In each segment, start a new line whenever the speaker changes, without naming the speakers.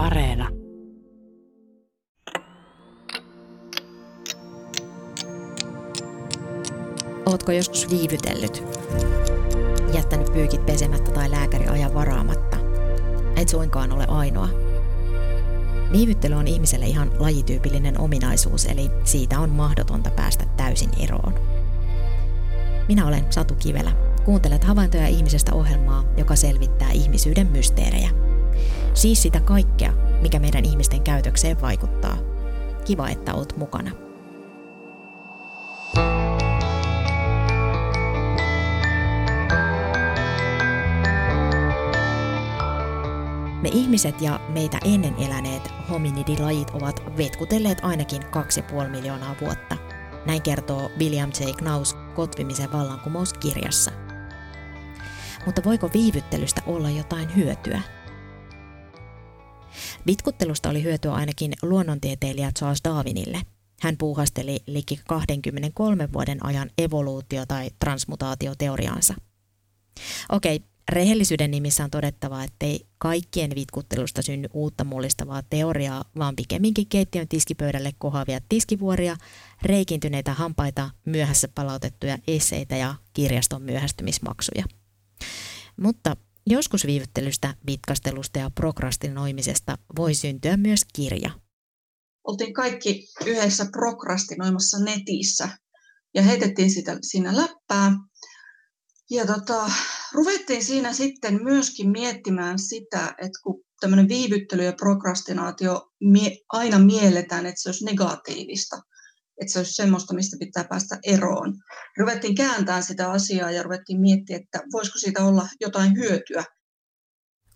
Areena.
Ootko joskus viivytellyt? Jättänyt pyykit pesemättä tai lääkäriajan varaamatta? Et suinkaan ole ainoa. Viivyttely on ihmiselle ihan lajityypillinen ominaisuus, eli siitä on mahdotonta päästä täysin eroon. Minä olen Satu Kivelä. Kuuntelet havaintoja ihmisestä ohjelmaa, joka selvittää ihmisyyden mysteerejä. Siis sitä kaikkea, mikä meidän ihmisten käytökseen vaikuttaa. Kiva, että oot mukana. Me ihmiset ja meitä ennen eläneet hominidilajit ovat vetkutelleet ainakin 2,5 miljoonaa vuotta. Näin kertoo William J. Knaus kotvimisen vallankumouskirjassa. Mutta voiko viivyttelystä olla jotain hyötyä? Vitkuttelusta oli hyötyä ainakin luonnontieteilijä Charles Darwinille. Hän puuhasteli liki 23 vuoden ajan evoluutio- tai transmutaatioteoriaansa. Okei, rehellisyyden nimissä on todettava, ettei kaikkien vitkuttelusta synny uutta mullistavaa teoriaa, vaan pikemminkin keittiön tiskipöydälle kohavia tiskivuoria, reikintyneitä hampaita, myöhässä palautettuja esseitä ja kirjaston myöhästymismaksuja. Mutta Joskus viivyttelystä, vitkastelusta ja prokrastinoimisesta voi syntyä myös kirja.
Oltiin kaikki yhdessä prokrastinoimassa netissä ja heitettiin sitä siinä läppää. Ja tota, ruvettiin siinä sitten myöskin miettimään sitä, että kun tämmöinen viivyttely ja prokrastinaatio aina mielletään, että se olisi negatiivista, että se olisi semmoista, mistä pitää päästä eroon. Ruvettiin kääntämään sitä asiaa ja ruvettiin miettimään, että voisiko siitä olla jotain hyötyä.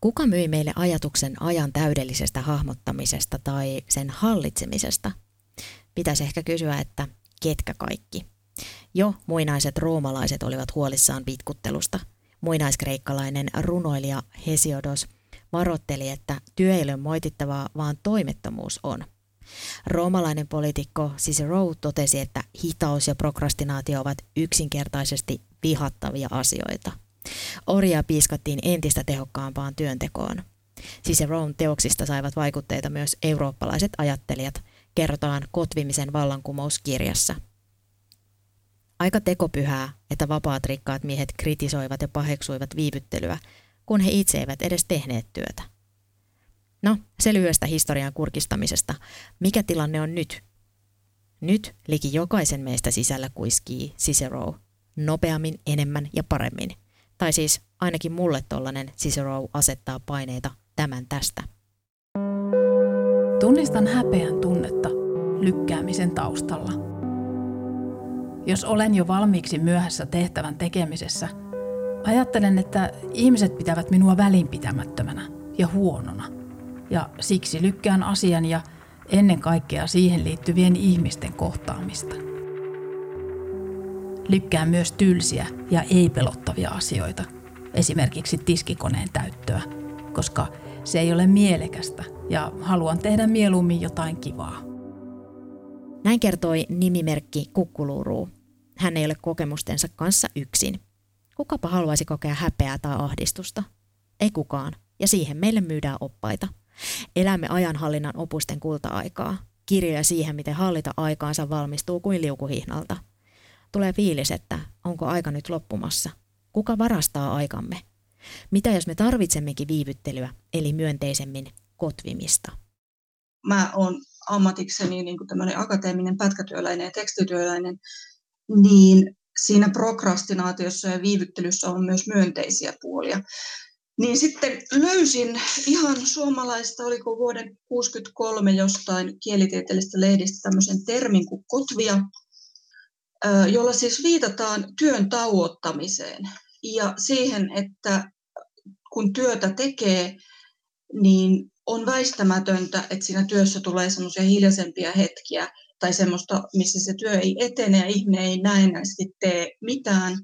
Kuka myi meille ajatuksen ajan täydellisestä hahmottamisesta tai sen hallitsemisesta? Pitäisi ehkä kysyä, että ketkä kaikki? Jo muinaiset roomalaiset olivat huolissaan vitkuttelusta. Muinaiskreikkalainen runoilija Hesiodos varoitteli, että työ ei ole moitittavaa, vaan toimettomuus on – Roomalainen poliitikko Cicero totesi, että hitaus ja prokrastinaatio ovat yksinkertaisesti vihattavia asioita. Orjaa piiskattiin entistä tehokkaampaan työntekoon. Ciceron teoksista saivat vaikutteita myös eurooppalaiset ajattelijat, kerrotaan Kotvimisen vallankumouskirjassa. Aika tekopyhää, että vapaat rikkaat miehet kritisoivat ja paheksuivat viivyttelyä, kun he itse eivät edes tehneet työtä. No, se lyhyestä historian kurkistamisesta. Mikä tilanne on nyt? Nyt liki jokaisen meistä sisällä kuiskii Cicero. Nopeammin, enemmän ja paremmin. Tai siis ainakin mulle tollanen Cicero asettaa paineita tämän tästä.
Tunnistan häpeän tunnetta lykkäämisen taustalla. Jos olen jo valmiiksi myöhässä tehtävän tekemisessä, ajattelen, että ihmiset pitävät minua välinpitämättömänä ja huonona – ja siksi lykkään asian ja ennen kaikkea siihen liittyvien ihmisten kohtaamista. Lykkään myös tylsiä ja ei-pelottavia asioita, esimerkiksi tiskikoneen täyttöä, koska se ei ole mielekästä ja haluan tehdä mieluummin jotain kivaa.
Näin kertoi nimimerkki Kukkuluuruu. Hän ei ole kokemustensa kanssa yksin. Kukapa haluaisi kokea häpeää tai ahdistusta? Ei kukaan, ja siihen meille myydään oppaita – Elämme ajanhallinnan opusten kulta-aikaa. Kirjoja siihen, miten hallita aikaansa valmistuu kuin liukuhihnalta. Tulee fiilis, että onko aika nyt loppumassa. Kuka varastaa aikamme? Mitä jos me tarvitsemmekin viivyttelyä, eli myönteisemmin kotvimista?
Mä oon ammatikseni niin kuin tämmöinen akateeminen pätkätyöläinen ja tekstityöläinen, niin siinä prokrastinaatiossa ja viivyttelyssä on myös myönteisiä puolia. Niin sitten löysin ihan suomalaista, oliko vuoden 1963 jostain kielitieteellisestä lehdistä tämmöisen termin kuin kotvia, jolla siis viitataan työn tauottamiseen ja siihen, että kun työtä tekee, niin on väistämätöntä, että siinä työssä tulee semmoisia hiljaisempia hetkiä tai semmoista, missä se työ ei etene ja ihminen ei näennäisesti tee mitään,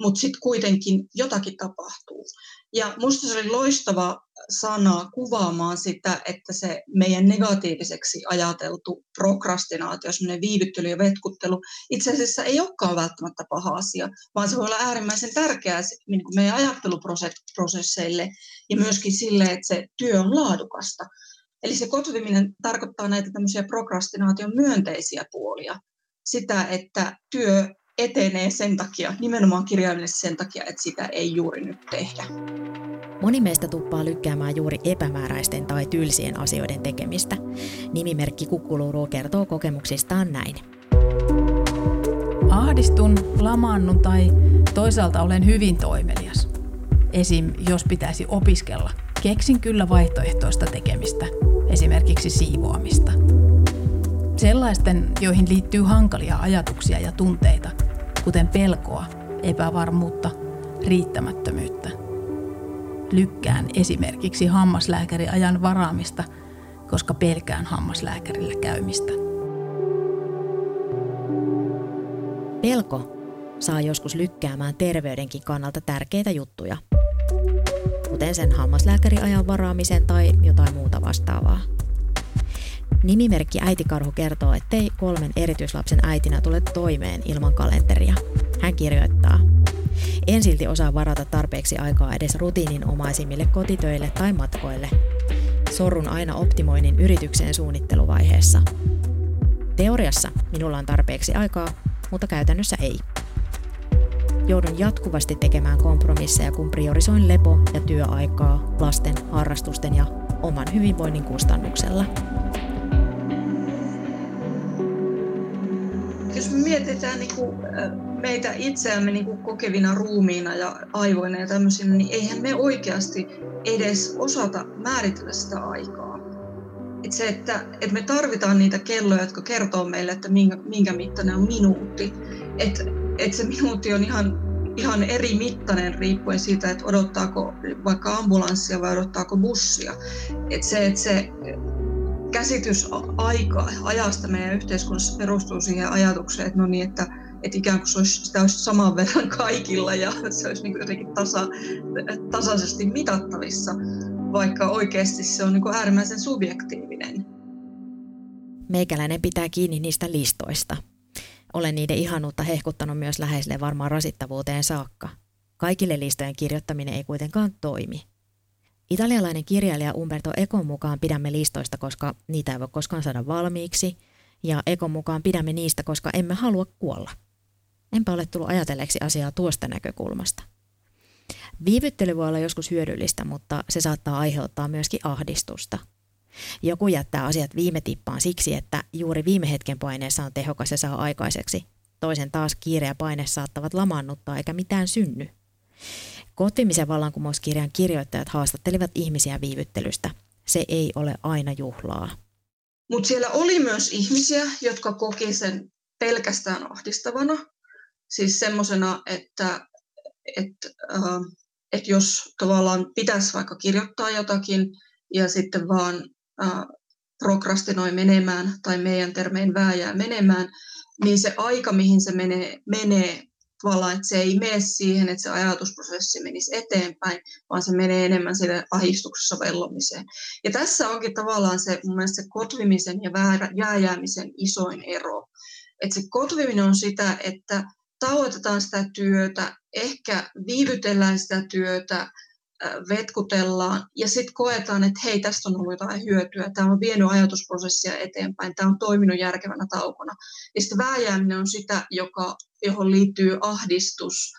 mutta sitten kuitenkin jotakin tapahtuu. Ja musta se oli loistava sana kuvaamaan sitä, että se meidän negatiiviseksi ajateltu prokrastinaatio, semmoinen viivyttely ja vetkuttelu, itse asiassa ei olekaan välttämättä paha asia, vaan se voi olla äärimmäisen tärkeää niin meidän ajatteluprosesseille ja myöskin sille, että se työ on laadukasta. Eli se kotviminen tarkoittaa näitä tämmöisiä prokrastinaation myönteisiä puolia. Sitä, että työ etenee sen takia, nimenomaan kirjaimellisesti sen takia, että sitä ei juuri nyt tehdä.
Moni meistä tuppaa lykkäämään juuri epämääräisten tai tylsien asioiden tekemistä. Nimimerkki Kukkuluuru kertoo kokemuksistaan näin.
Ahdistun, lamaannun tai toisaalta olen hyvin toimelias. Esim. jos pitäisi opiskella, keksin kyllä vaihtoehtoista tekemistä, esimerkiksi siivoamista. Sellaisten, joihin liittyy hankalia ajatuksia ja tunteita, kuten pelkoa, epävarmuutta, riittämättömyyttä. Lykkään esimerkiksi hammaslääkäriajan varaamista, koska pelkään hammaslääkärillä käymistä.
Pelko saa joskus lykkäämään terveydenkin kannalta tärkeitä juttuja, kuten sen hammaslääkäriajan varaamisen tai jotain muuta vastaavaa. Nimimerkki Äitikarhu kertoo, ettei kolmen erityislapsen äitinä tule toimeen ilman kalenteria. Hän kirjoittaa, en silti osaa varata tarpeeksi aikaa edes rutiininomaisimmille kotitöille tai matkoille. Sorrun aina optimoinnin yrityksen suunnitteluvaiheessa. Teoriassa minulla on tarpeeksi aikaa, mutta käytännössä ei. Joudun jatkuvasti tekemään kompromisseja, kun priorisoin lepo- ja työaikaa lasten, harrastusten ja oman hyvinvoinnin kustannuksella.
Me mietitään niin kuin meitä itseämme niin kuin kokevina ruumiina ja aivoina ja tämmöisinä, niin eihän me oikeasti edes osata määritellä sitä aikaa. Et se, että, että me tarvitaan niitä kelloja, jotka kertoo meille, että minkä, minkä mittainen on minuutti. Että että se minuutti on ihan, ihan eri mittainen riippuen siitä, että odottaako vaikka ambulanssia vai odottaako bussia. Että se, että se käsitys aika, ajasta meidän yhteiskunnassa perustuu siihen ajatukseen, että no niin, että, että ikään kuin se olisi, sitä olisi saman verran kaikilla ja se olisi niin jotenkin tasa, tasaisesti mitattavissa, vaikka oikeasti se on niin kuin äärimmäisen subjektiivinen.
Meikäläinen pitää kiinni niistä listoista. Olen niiden ihanuutta hehkuttanut myös läheisille varmaan rasittavuuteen saakka. Kaikille listojen kirjoittaminen ei kuitenkaan toimi. Italialainen kirjailija Umberto Econ mukaan pidämme listoista, koska niitä ei voi koskaan saada valmiiksi, ja Ekon mukaan pidämme niistä, koska emme halua kuolla. Enpä ole tullut ajatelleeksi asiaa tuosta näkökulmasta. Viivyttely voi olla joskus hyödyllistä, mutta se saattaa aiheuttaa myöskin ahdistusta. Joku jättää asiat viime tippaan siksi, että juuri viime hetken paineessa on tehokas ja saa aikaiseksi. Toisen taas kiire ja paine saattavat lamaannuttaa eikä mitään synny. Kotimisen vallankumouskirjan kirjoittajat haastattelivat ihmisiä viivyttelystä. Se ei ole aina juhlaa.
Mutta siellä oli myös ihmisiä, jotka koki sen pelkästään ahdistavana. Siis semmoisena, että, että, äh, että jos tavallaan pitäisi vaikka kirjoittaa jotakin ja sitten vaan äh, prokrastinoi menemään tai meidän termein vääjää menemään, niin se aika, mihin se menee, menee tavallaan, että se ei mene siihen, että se ajatusprosessi menisi eteenpäin, vaan se menee enemmän sille ahistuksessa vellomiseen. Ja tässä onkin tavallaan se mun mielestä se kotvimisen ja jääjäämisen isoin ero. Että se kotviminen on sitä, että tauotetaan sitä työtä, ehkä viivytellään sitä työtä, vetkutellaan ja sitten koetaan, että hei, tästä on ollut jotain hyötyä, tämä on vienyt ajatusprosessia eteenpäin, tämä on toiminut järkevänä taukona. Ja sitten vääjääminen on sitä, joka, johon liittyy ahdistus,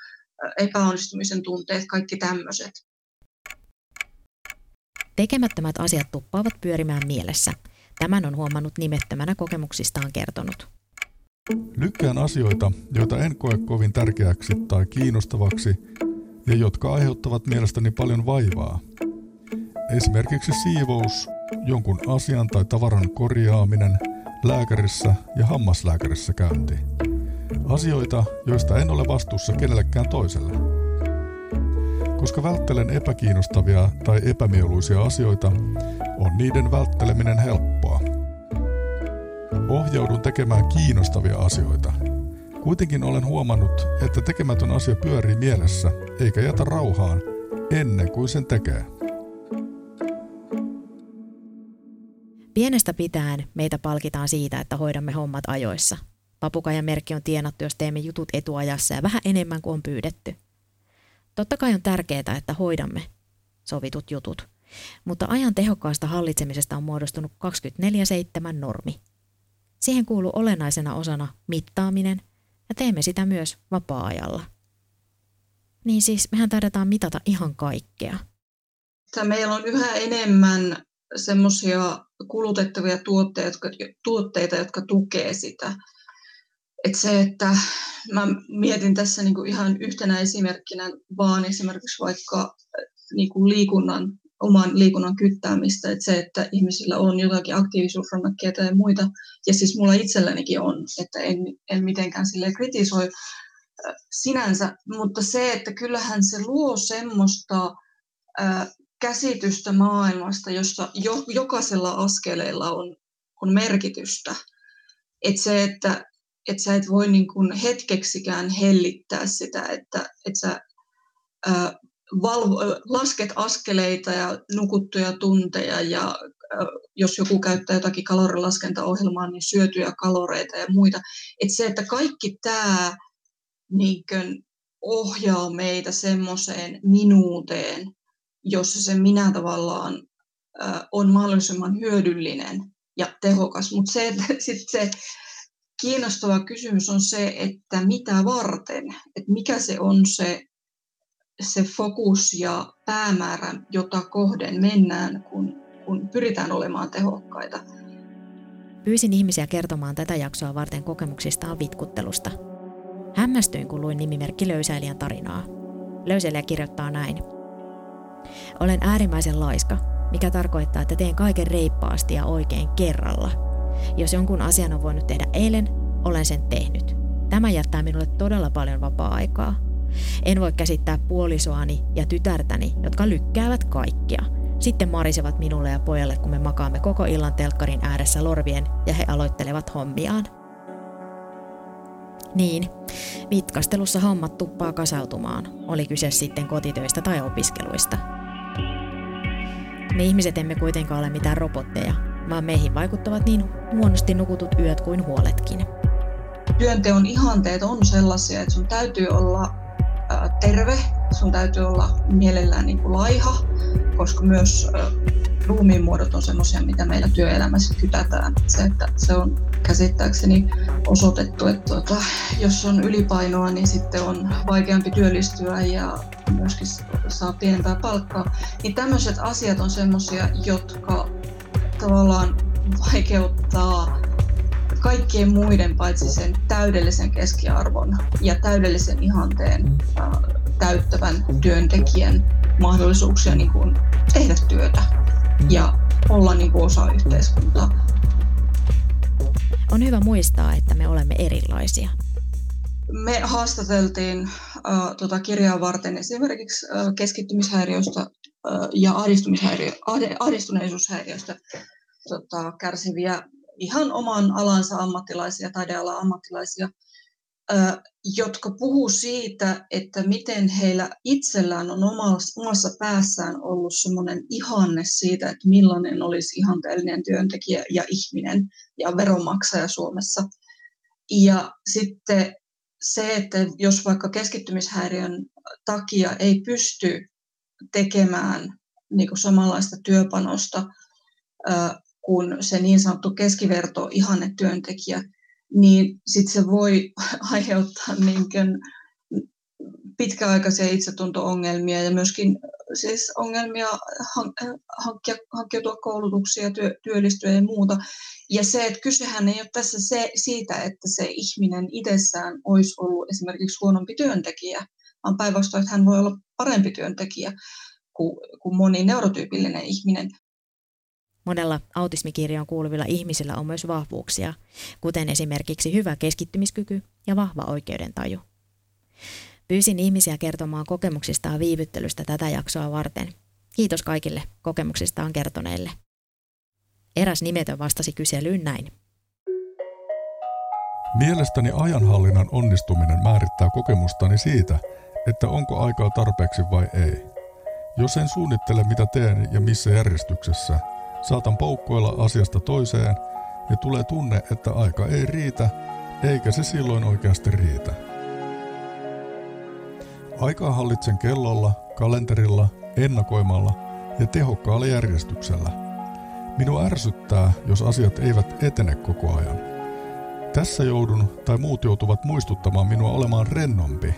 epäonnistumisen tunteet, kaikki tämmöiset.
Tekemättömät asiat tuppaavat pyörimään mielessä. Tämän on huomannut nimettömänä kokemuksistaan kertonut.
Lykkään asioita, joita en koe kovin tärkeäksi tai kiinnostavaksi, ja jotka aiheuttavat mielestäni paljon vaivaa. Esimerkiksi siivous, jonkun asian tai tavaran korjaaminen, lääkärissä ja hammaslääkärissä käynti. Asioita, joista en ole vastuussa kenellekään toiselle. Koska välttelen epäkiinnostavia tai epämieluisia asioita, on niiden vältteleminen helppoa. Ohjaudun tekemään kiinnostavia asioita – Kuitenkin olen huomannut, että tekemätön asia pyörii mielessä eikä jätä rauhaan ennen kuin sen tekee.
Pienestä pitäen meitä palkitaan siitä, että hoidamme hommat ajoissa. Papukajan merkki on tienattu, jos teemme jutut etuajassa ja vähän enemmän kuin on pyydetty. Totta kai on tärkeää, että hoidamme sovitut jutut. Mutta ajan tehokkaasta hallitsemisesta on muodostunut 24-7 normi. Siihen kuuluu olennaisena osana mittaaminen ja teemme sitä myös vapaa-ajalla. Niin siis mehän taidetaan mitata ihan kaikkea.
Meillä on yhä enemmän semmoisia kulutettavia tuotteita jotka, tuotteita, jotka tukee sitä. Et se, että mä mietin tässä niinku ihan yhtenä esimerkkinä vaan esimerkiksi vaikka niinku liikunnan, oman liikunnan kyttäämistä, että se, että ihmisillä on jotakin aktiivisuusrannakkeita ja muita, ja siis mulla itsellänikin on, että en, en mitenkään sille kritisoi sinänsä, mutta se, että kyllähän se luo semmoista käsitystä maailmasta, jossa jo, jokaisella askeleella on, on merkitystä. Et se, että et sä et voi niin kuin hetkeksikään hellittää sitä, että et sä ää, valvo, lasket askeleita ja nukuttuja tunteja ja ää, jos joku käyttää jotakin kalorilaskentaohjelmaa, niin syötyjä kaloreita ja muita. Et se, että kaikki tämä niin ohjaa meitä semmoiseen minuuteen, jossa se minä tavallaan on mahdollisimman hyödyllinen ja tehokas. Mutta se, että sit se kiinnostava kysymys on se, että mitä varten, että mikä se on se, se fokus ja päämäärä, jota kohden mennään, kun, kun pyritään olemaan tehokkaita.
Pyysin ihmisiä kertomaan tätä jaksoa varten kokemuksistaan vitkuttelusta. Hämmästyin, kun luin nimimerkki Löysäilijän tarinaa. Löysäilijä kirjoittaa näin. Olen äärimmäisen laiska, mikä tarkoittaa, että teen kaiken reippaasti ja oikein kerralla. Jos jonkun asian on voinut tehdä eilen, olen sen tehnyt. Tämä jättää minulle todella paljon vapaa-aikaa. En voi käsittää puolisoani ja tytärtäni, jotka lykkäävät kaikkia. Sitten marisevat minulle ja pojalle, kun me makaamme koko illan telkkarin ääressä lorvien ja he aloittelevat hommiaan. Niin, vitkastelussa hommat tuppaa kasautumaan, oli kyse sitten kotitöistä tai opiskeluista. Me ihmiset emme kuitenkaan ole mitään robotteja, vaan meihin vaikuttavat niin huonosti nukutut yöt kuin huoletkin.
Työnteon ihanteet on sellaisia, että sun täytyy olla terve, sun täytyy olla mielellään niin kuin laiha, koska myös ruumiin muodot on sellaisia, mitä meillä työelämässä kytätään. Se, että se on käsittääkseni osoitettu, että tuota, jos on ylipainoa, niin sitten on vaikeampi työllistyä ja myöskin saa pienempää palkkaa. Niin tämmöiset asiat on sellaisia, jotka tavallaan vaikeuttaa kaikkien muiden paitsi sen täydellisen keskiarvon ja täydellisen ihanteen äh, täyttävän työntekijän mahdollisuuksia niin kuin tehdä työtä ja olla niin kuin osa yhteiskuntaa.
On hyvä muistaa, että me olemme erilaisia.
Me haastateltiin äh, tuota kirjaa varten esimerkiksi äh, keskittymishäiriöistä äh, ja ahdistumishäiriö, ahdistuneisuushäiriöistä tota, kärsiviä ihan oman alansa ammattilaisia, taidealan ammattilaisia, jotka puhuu siitä, että miten heillä itsellään on omassa päässään ollut semmoinen ihanne siitä, että millainen olisi ihanteellinen työntekijä ja ihminen ja veronmaksaja Suomessa. Ja sitten se, että jos vaikka keskittymishäiriön takia ei pysty tekemään niin kuin samanlaista työpanosta kuin se niin sanottu keskiverto ihanne työntekijä, niin sitten se voi aiheuttaa niin pitkäaikaisia itsetunto-ongelmia ja myöskin siis ongelmia hankkia, hankkiutua koulutuksia, työ, työllistyä ja muuta. Ja se, että kysehän ei ole tässä se, siitä, että se ihminen itsessään olisi ollut esimerkiksi huonompi työntekijä, vaan päinvastoin, että hän voi olla parempi työntekijä kuin, kuin moni neurotyypillinen ihminen.
Monella autismikirjoon kuuluvilla ihmisillä on myös vahvuuksia, kuten esimerkiksi hyvä keskittymiskyky ja vahva oikeudentaju. Pyysin ihmisiä kertomaan kokemuksistaan viivyttelystä tätä jaksoa varten. Kiitos kaikille kokemuksistaan kertoneille. Eräs nimetön vastasi kyselyyn näin.
Mielestäni ajanhallinnan onnistuminen määrittää kokemustani siitä, että onko aikaa tarpeeksi vai ei. Jos en suunnittele mitä teen ja missä järjestyksessä, Saatan poukkoilla asiasta toiseen ja tulee tunne, että aika ei riitä, eikä se silloin oikeasti riitä. Aikaa hallitsen kellolla, kalenterilla, ennakoimalla ja tehokkaalla järjestyksellä. Minua ärsyttää, jos asiat eivät etene koko ajan. Tässä joudun tai muut joutuvat muistuttamaan minua olemaan rennompi.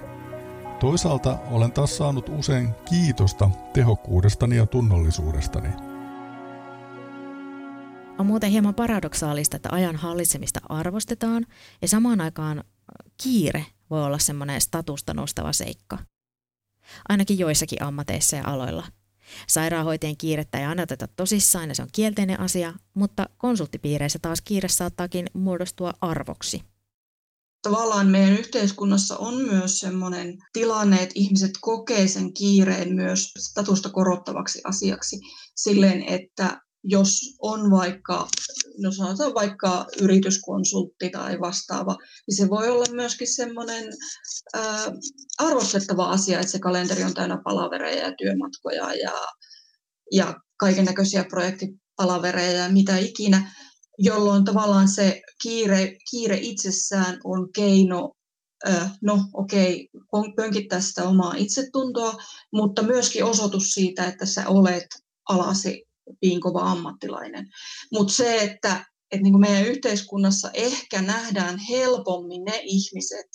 Toisaalta olen taas saanut usein kiitosta tehokkuudestani ja tunnollisuudestani.
On muuten hieman paradoksaalista, että ajan hallitsemista arvostetaan ja samaan aikaan kiire voi olla semmoinen statusta nostava seikka. Ainakin joissakin ammateissa ja aloilla. Sairaanhoitajien kiirettä ei aina oteta tosissaan ja se on kielteinen asia, mutta konsulttipiireissä taas kiire saattaakin muodostua arvoksi.
Tavallaan meidän yhteiskunnassa on myös sellainen tilanne, että ihmiset kokee sen kiireen myös statusta korottavaksi asiaksi. Silleen, että jos on vaikka, no sanotaan vaikka yrityskonsultti tai vastaava, niin se voi olla myöskin semmoinen ää, arvostettava asia, että se kalenteri on täynnä palavereja ja työmatkoja ja, ja kaiken näköisiä projektipalavereja ja mitä ikinä, jolloin tavallaan se kiire, kiire itsessään on keino no okei, okay, pönkittää sitä omaa itsetuntoa, mutta myöskin osoitus siitä, että sä olet alasi niin kova ammattilainen. Mutta se, että, että niin meidän yhteiskunnassa ehkä nähdään helpommin ne ihmiset,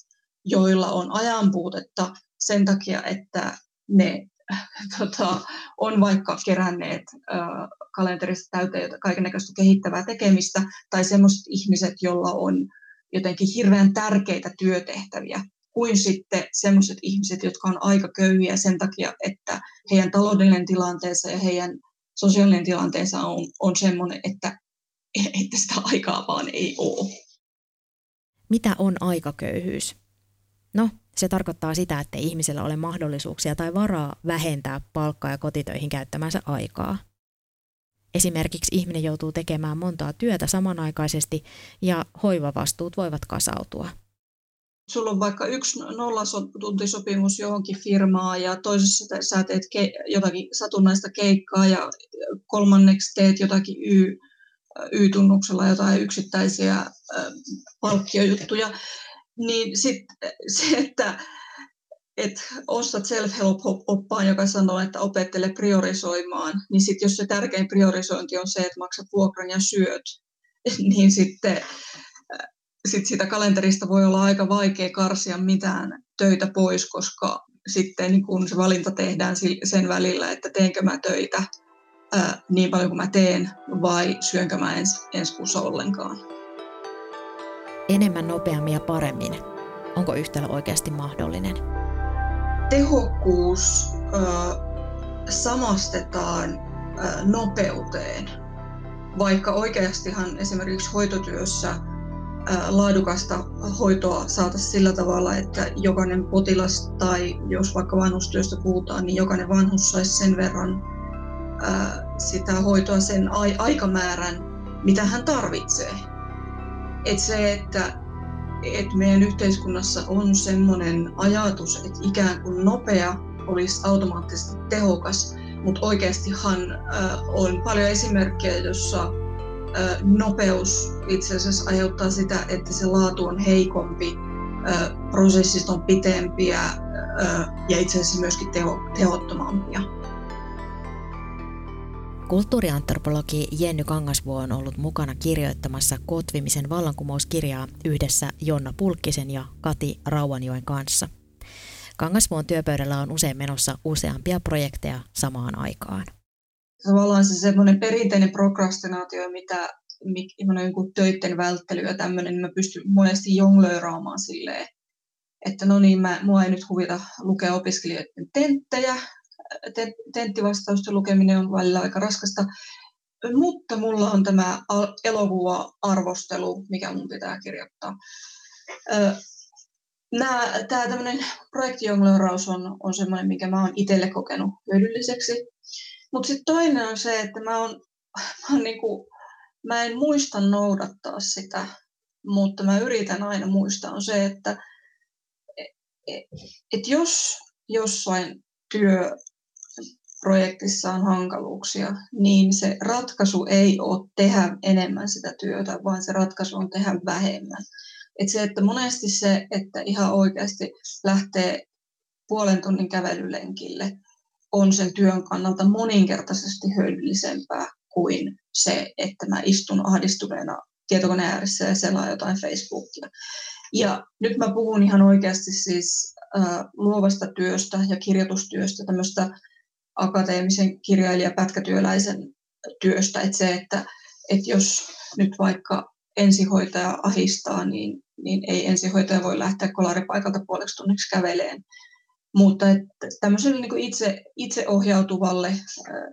joilla on ajanpuutetta sen takia, että ne tota, on vaikka keränneet äh, kalenterista täyteen kaikenlaista kehittävää tekemistä, tai sellaiset ihmiset, joilla on jotenkin hirveän tärkeitä työtehtäviä, kuin sitten sellaiset ihmiset, jotka on aika köyhiä sen takia, että heidän taloudellinen tilanteensa ja heidän sosiaalinen tilanteensa on, on sellainen, että, että sitä aikaa vaan ei ole.
Mitä on aikaköyhyys? No, se tarkoittaa sitä, että ihmisellä ole mahdollisuuksia tai varaa vähentää palkkaa ja kotitöihin käyttämänsä aikaa. Esimerkiksi ihminen joutuu tekemään montaa työtä samanaikaisesti ja hoivavastuut voivat kasautua
sulla on vaikka yksi nollatuntisopimus johonkin firmaan ja toisessa sä teet ke- jotakin satunnaista keikkaa ja kolmanneksi teet jotakin Y, Y-tunnuksella jotain yksittäisiä palkkiojuttuja, niin sit se, että et ostat self-help-oppaan, joka sanoo, että opettele priorisoimaan, niin sitten jos se tärkein priorisointi on se, että maksat vuokran ja syöt, niin sitten sit siitä kalenterista voi olla aika vaikea karsia mitään töitä pois, koska sitten niin kun se valinta tehdään sen välillä, että teenkö mä töitä ää, niin paljon kuin mä teen vai syönkö mä ens, ensi kuussa ollenkaan.
Enemmän, nopeammin ja paremmin. Onko yhtälö oikeasti mahdollinen?
Tehokkuus ää, samastetaan ää, nopeuteen, vaikka oikeastihan esimerkiksi hoitotyössä – laadukasta hoitoa saataisiin sillä tavalla, että jokainen potilas tai jos vaikka vanhustyöstä puhutaan, niin jokainen vanhus saisi sen verran sitä hoitoa sen aikamäärän, mitä hän tarvitsee. Et se, että et meidän yhteiskunnassa on sellainen ajatus, että ikään kuin nopea olisi automaattisesti tehokas, mutta oikeastihan on paljon esimerkkejä, jossa nopeus itse asiassa aiheuttaa sitä, että se laatu on heikompi, prosessit on pitempiä ja itse asiassa myöskin teho, tehottomampia.
Kulttuuriantropologi Jenny Kangasvuo on ollut mukana kirjoittamassa Kotvimisen vallankumouskirjaa yhdessä Jonna Pulkkisen ja Kati Rauanjoen kanssa. Kangasvuon työpöydällä on usein menossa useampia projekteja samaan aikaan
tavallaan se semmoinen perinteinen prokrastinaatio, mitä niin töiden välttely ja tämmöinen, niin mä pystyn monesti jonglööraamaan silleen, että no niin, mä, mua ei nyt huvita lukea opiskelijoiden tenttejä, tenttivastausten lukeminen on välillä aika raskasta, mutta mulla on tämä elokuva-arvostelu, mikä mun pitää kirjoittaa. tämä tämmöinen projektijonglööraus on, on semmoinen, mikä mä oon itselle kokenut hyödylliseksi. Mutta sitten toinen on se, että mä, on, mä, on niinku, mä en muista noudattaa sitä, mutta mä yritän aina muistaa, on se, että et, e, et jos jossain työprojektissa on hankaluuksia, niin se ratkaisu ei ole tehdä enemmän sitä työtä, vaan se ratkaisu on tehdä vähemmän. Et se, että monesti se, että ihan oikeasti lähtee puolen tunnin kävelylenkille on sen työn kannalta moninkertaisesti hyödyllisempää kuin se, että mä istun ahdistuneena tietokoneen ääressä ja selaa jotain Facebookia. Ja nyt mä puhun ihan oikeasti siis äh, luovasta työstä ja kirjoitustyöstä, tämmöistä akateemisen kirjailijapätkätyöläisen työstä, että se, että, että jos nyt vaikka ensihoitaja ahistaa, niin, niin ei ensihoitaja voi lähteä kolaripaikalta puoleksi tunniksi käveleen. Mutta että tämmöiselle niin kuin itse, itseohjautuvalle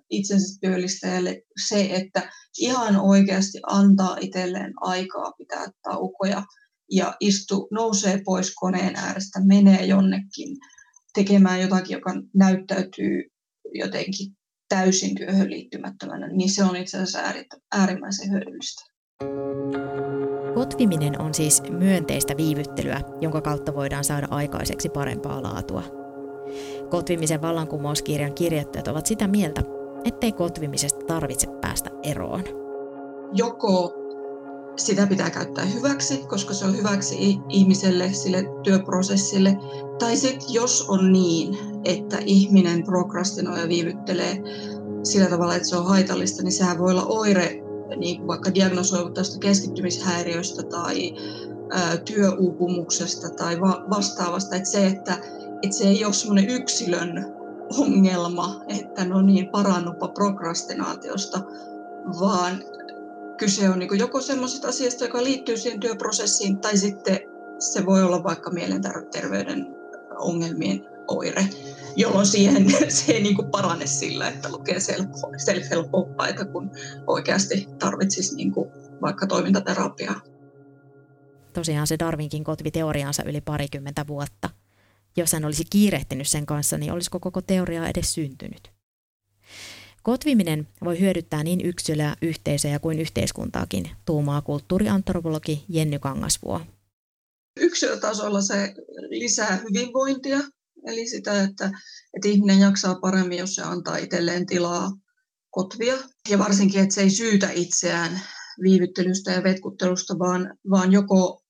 itsensä työllistäjälle se, että ihan oikeasti antaa itselleen aikaa pitää taukoja ja istu, nousee pois koneen äärestä, menee jonnekin tekemään jotakin, joka näyttäytyy jotenkin täysin työhön liittymättömänä, niin se on itse asiassa äärimmäisen hyödyllistä.
Kotviminen on siis myönteistä viivyttelyä, jonka kautta voidaan saada aikaiseksi parempaa laatua. Kotvimisen vallankumouskirjan kirjoittajat ovat sitä mieltä, ettei kotvimisesta tarvitse päästä eroon.
Joko sitä pitää käyttää hyväksi, koska se on hyväksi ihmiselle, sille työprosessille. Tai sitten jos on niin, että ihminen prokrastinoi ja viivyttelee sillä tavalla, että se on haitallista, niin sehän voi olla oire niin vaikka diagnosoivuttaista keskittymishäiriöstä tai ä, työuupumuksesta tai va- vastaavasta. Että se, että, että se ei ole semmoinen yksilön ongelma, että no niin, parannuppa prokrastinaatiosta, vaan kyse on niin joko semmoisesta asiasta, joka liittyy siihen työprosessiin, tai sitten se voi olla vaikka mielenterveyden ongelmien oire, jolloin siihen se ei niin kuin parane sillä, että lukee self-help-oppaita, kun oikeasti tarvitsisi niin kuin vaikka toimintaterapiaa.
Tosiaan se Darwinkin kotvi teoriaansa yli parikymmentä vuotta. Jos hän olisi kiirehtinyt sen kanssa, niin olisiko koko teoria edes syntynyt? Kotviminen voi hyödyttää niin yksilöä, yhteisöjä kuin yhteiskuntaakin, tuumaa kulttuuriantropologi Jenny Kangasvuo.
Yksilötasolla se lisää hyvinvointia, eli sitä, että, että ihminen jaksaa paremmin, jos se antaa itselleen tilaa kotvia. Ja varsinkin, että se ei syytä itseään viivyttelystä ja vetkuttelusta, vaan, vaan joko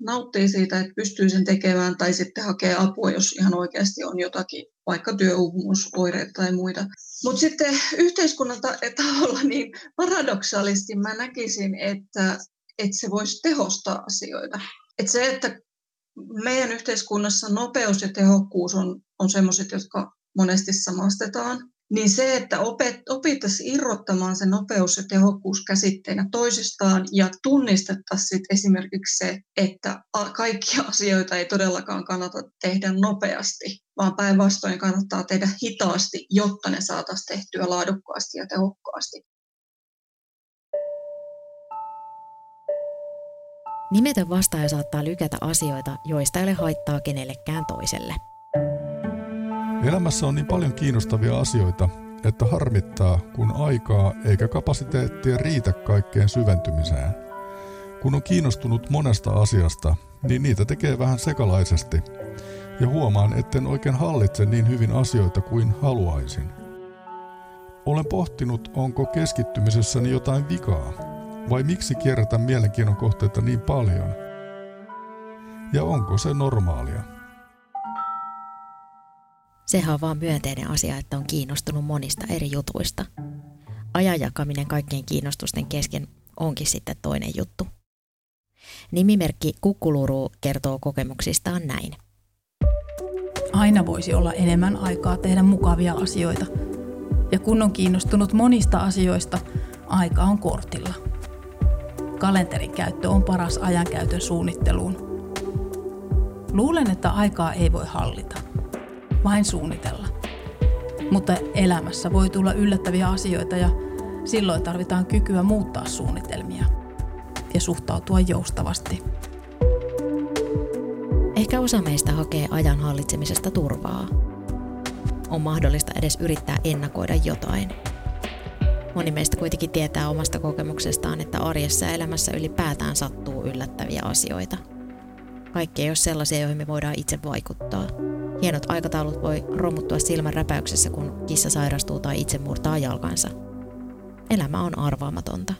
nauttii siitä, että pystyy sen tekemään, tai sitten hakee apua, jos ihan oikeasti on jotakin, vaikka työuupumusoireita tai muita. Mutta sitten yhteiskunnan taholla niin paradoksaalisesti mä näkisin, että, että se voisi tehostaa asioita. Että se, että meidän yhteiskunnassa nopeus ja tehokkuus on, on sellaiset, jotka monesti samastetaan, niin se, että opet, opittaisiin irrottamaan se nopeus ja tehokkuus käsitteenä toisistaan ja tunnistettaisiin esimerkiksi se, että kaikkia asioita ei todellakaan kannata tehdä nopeasti, vaan päinvastoin kannattaa tehdä hitaasti, jotta ne saataisiin tehtyä laadukkaasti ja tehokkaasti.
Nimetön vastaaja saattaa lykätä asioita, joista ei ole haittaa kenellekään toiselle.
Elämässä on niin paljon kiinnostavia asioita, että harmittaa, kun aikaa eikä kapasiteettia riitä kaikkeen syventymiseen. Kun on kiinnostunut monesta asiasta, niin niitä tekee vähän sekalaisesti. Ja huomaan, etten oikein hallitse niin hyvin asioita kuin haluaisin. Olen pohtinut, onko keskittymisessäni jotain vikaa, vai miksi kierrätän mielenkiinnon kohteita niin paljon? Ja onko se normaalia?
Sehän on vaan myönteinen asia, että on kiinnostunut monista eri jutuista. Ajan jakaminen kaikkien kiinnostusten kesken onkin sitten toinen juttu. Nimimerkki Kukkuluru kertoo kokemuksistaan näin.
Aina voisi olla enemmän aikaa tehdä mukavia asioita. Ja kun on kiinnostunut monista asioista, aika on kortilla. Kalenterin käyttö on paras ajankäytön suunnitteluun. Luulen, että aikaa ei voi hallita vain suunnitella. Mutta elämässä voi tulla yllättäviä asioita ja silloin tarvitaan kykyä muuttaa suunnitelmia ja suhtautua joustavasti.
Ehkä osa meistä hakee ajan hallitsemisesta turvaa. On mahdollista edes yrittää ennakoida jotain. Moni meistä kuitenkin tietää omasta kokemuksestaan, että arjessa ja elämässä ylipäätään sattuu yllättäviä asioita. Kaikki ei ole sellaisia, joihin me voidaan itse vaikuttaa. Hienot aikataulut voi romuttua silmän räpäyksessä, kun kissa sairastuu tai itse murtaa jalkansa. Elämä on arvaamatonta.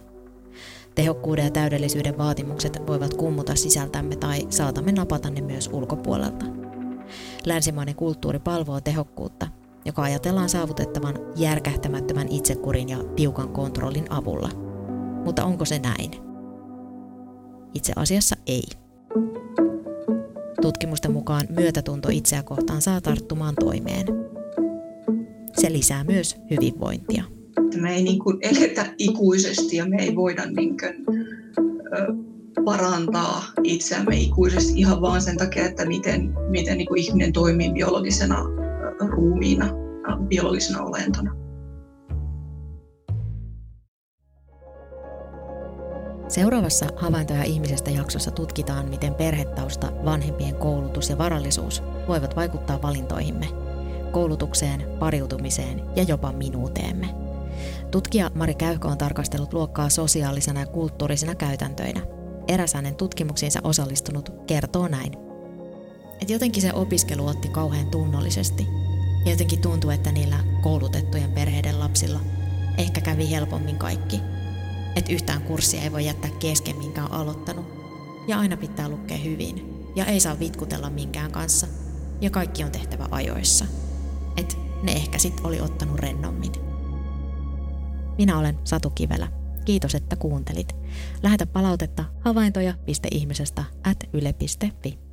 Tehokkuuden ja täydellisyyden vaatimukset voivat kummuta sisältämme tai saatamme napata ne myös ulkopuolelta. Länsimainen kulttuuri palvoo tehokkuutta, joka ajatellaan saavutettavan järkähtämättömän itsekurin ja tiukan kontrollin avulla. Mutta onko se näin? Itse asiassa ei. Tutkimusten mukaan myötätunto itseä kohtaan saa tarttumaan toimeen. Se lisää myös hyvinvointia.
Me ei niin kuin eletä ikuisesti ja me ei voida niin kuin, parantaa itseämme ikuisesti ihan vaan sen takia, että miten, miten niin kuin ihminen toimii biologisena ruumiina, biologisena olentona.
Seuraavassa havaintoja ihmisestä jaksossa tutkitaan, miten perhetausta, vanhempien koulutus ja varallisuus voivat vaikuttaa valintoihimme, koulutukseen, pariutumiseen ja jopa minuuteemme. Tutkija Mari Käyhkö on tarkastellut luokkaa sosiaalisena ja kulttuurisena käytäntöinä. Eräs hänen tutkimuksiinsa osallistunut kertoo näin. Et jotenkin se opiskelu otti kauhean tunnollisesti. Ja jotenkin tuntuu, että niillä koulutettujen perheiden lapsilla ehkä kävi helpommin kaikki – että yhtään kurssia ei voi jättää kesken, minkä on aloittanut. Ja aina pitää lukea hyvin. Ja ei saa vitkutella minkään kanssa. Ja kaikki on tehtävä ajoissa. Et ne ehkä sit oli ottanut rennommin. Minä olen Satu Kivelä. Kiitos, että kuuntelit. Lähetä palautetta havaintoja.ihmisestä at yle.fi.